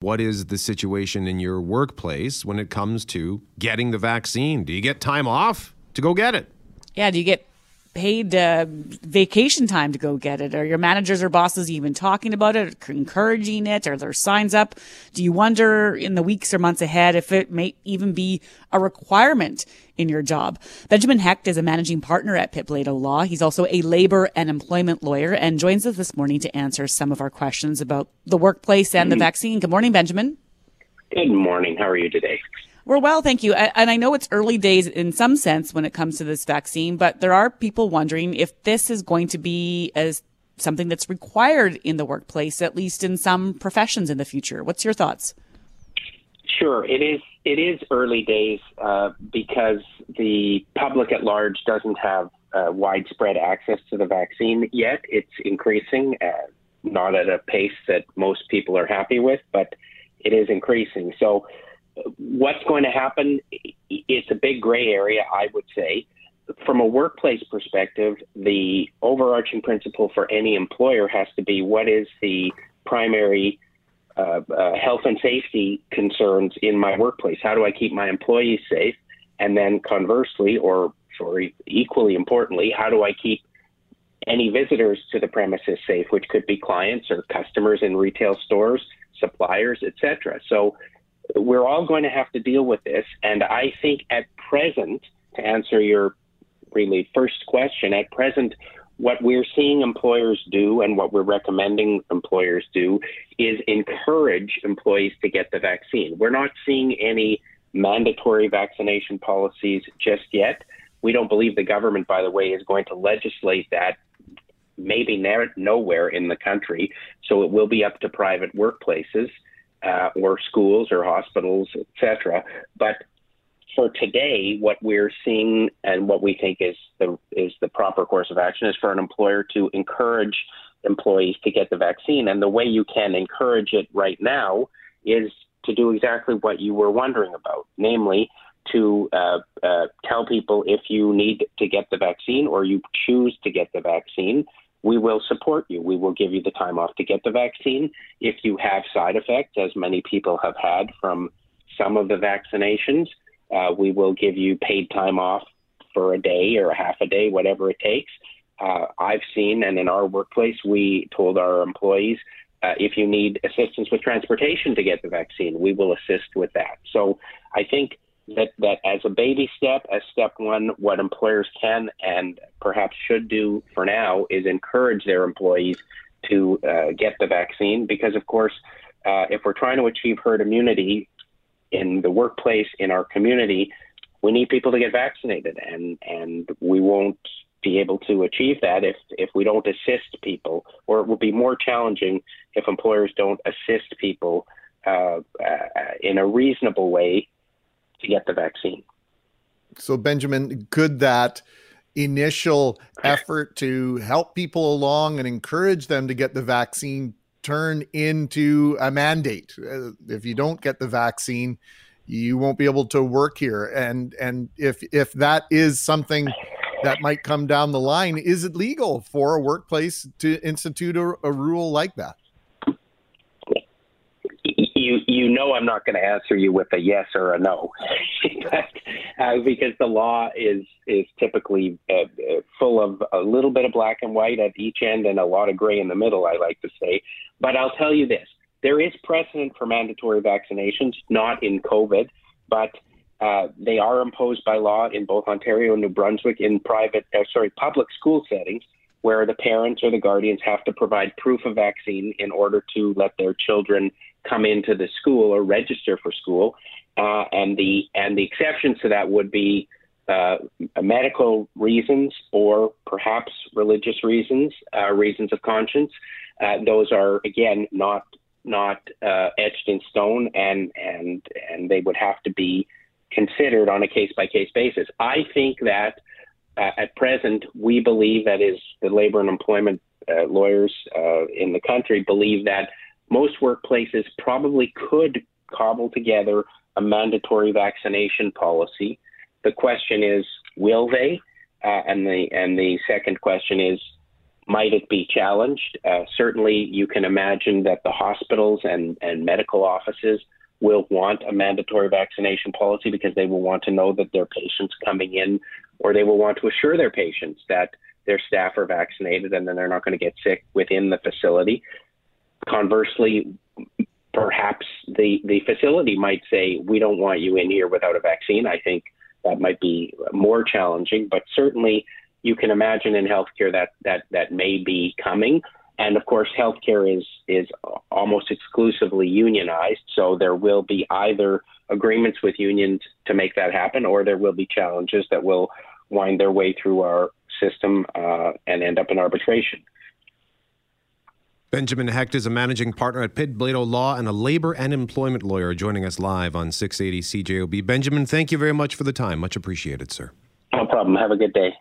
What is the situation in your workplace when it comes to getting the vaccine? Do you get time off to go get it? Yeah, do you get paid uh, vacation time to go get it? Are your managers or bosses even talking about it, encouraging it? Are there signs up? Do you wonder in the weeks or months ahead if it may even be a requirement in your job? Benjamin Hecht is a managing partner at Pitblado Law. He's also a labor and employment lawyer and joins us this morning to answer some of our questions about the workplace and the vaccine. Good morning, Benjamin. Good morning. How are you today? We're well, thank you. And I know it's early days in some sense when it comes to this vaccine, but there are people wondering if this is going to be as something that's required in the workplace, at least in some professions in the future. What's your thoughts? Sure, it is. It is early days uh, because the public at large doesn't have uh, widespread access to the vaccine yet. It's increasing, uh, not at a pace that most people are happy with, but it is increasing. So what's going to happen? It's a big gray area, I would say. From a workplace perspective, the overarching principle for any employer has to be what is the primary uh, uh, health and safety concerns in my workplace? How do I keep my employees safe? And then conversely, or sorry, equally importantly, how do I keep any visitors to the premises safe, which could be clients or customers in retail stores, suppliers, etc. So we're all going to have to deal with this. And I think at present, to answer your really first question, at present, what we're seeing employers do and what we're recommending employers do is encourage employees to get the vaccine. We're not seeing any mandatory vaccination policies just yet. We don't believe the government, by the way, is going to legislate that maybe nowhere in the country. So it will be up to private workplaces uh, or schools or hospitals, etc. But for today, what we're seeing and what we think is the is the proper course of action is for an employer to encourage employees to get the vaccine. And the way you can encourage it right now is to do exactly what you were wondering about, namely to uh, uh, tell people if you need to get the vaccine or you choose to get the vaccine, we will support you. We will give you the time off to get the vaccine. If you have side effects, as many people have had from some of the vaccinations, uh, we will give you paid time off for a day or a half a day, whatever it takes. Uh, I've seen, and in our workplace, we told our employees uh, if you need assistance with transportation to get the vaccine, we will assist with that. So I think that, that as a baby step, as step one, what employers can and perhaps should do for now is encourage their employees to uh, get the vaccine because, of course, uh, if we're trying to achieve herd immunity in the workplace, in our community, we need people to get vaccinated, and and we won't be able to achieve that if if we don't assist people, or it will be more challenging if employers don't assist people uh, uh in a reasonable way to get the vaccine. So, Benjamin, could that initial effort to help people along and encourage them to get the vaccine turn into a mandate? Uh, if you don't get the vaccine, you won't be able to work here. And and if if that is something that might come down the line, is it legal for a workplace to institute a, a rule like that? You you know I'm not going to answer you with a yes or a no, uh, because the law is is typically uh, uh, full of a little bit of black and white at each end and a lot of gray in the middle. I like to say, but I'll tell you this: there is precedent for mandatory vaccinations, not in COVID, but uh, they are imposed by law in both Ontario and New Brunswick in private, uh, sorry, public school settings where the parents or the guardians have to provide proof of vaccine in order to let their children come into the school or register for school. Uh, and the and the exceptions to that would be uh, medical reasons or perhaps religious reasons, uh, reasons of conscience. Uh, those are again not not uh, etched in stone, and and and they would have to be considered on a case by case basis. I think that uh, at present, we believe that is the labor and employment uh, lawyers uh, in the country believe that most workplaces probably could cobble together a mandatory vaccination policy. The question is, will they? Uh, and the and the second question is, might it be challenged? Uh, certainly, you can imagine that the hospitals and, and medical offices will want a mandatory vaccination policy because they will want to know that their patients coming in, or they will want to assure their patients that their staff are vaccinated and then they're not going to get sick within the facility. Conversely, perhaps the, the facility might say, We don't want you in here without a vaccine. I think that might be more challenging, but certainly you can imagine in healthcare that that that may be coming. And of course, healthcare is is almost exclusively unionized, so there will be either agreements with unions to make that happen, or there will be challenges that will wind their way through our system uh, and end up in arbitration. Benjamin Hecht is a managing partner at Pitblado Law and a labor and employment lawyer joining us live on 680 CJOB. Benjamin, thank you very much for the time. Much appreciated, sir. No problem. Have a good day.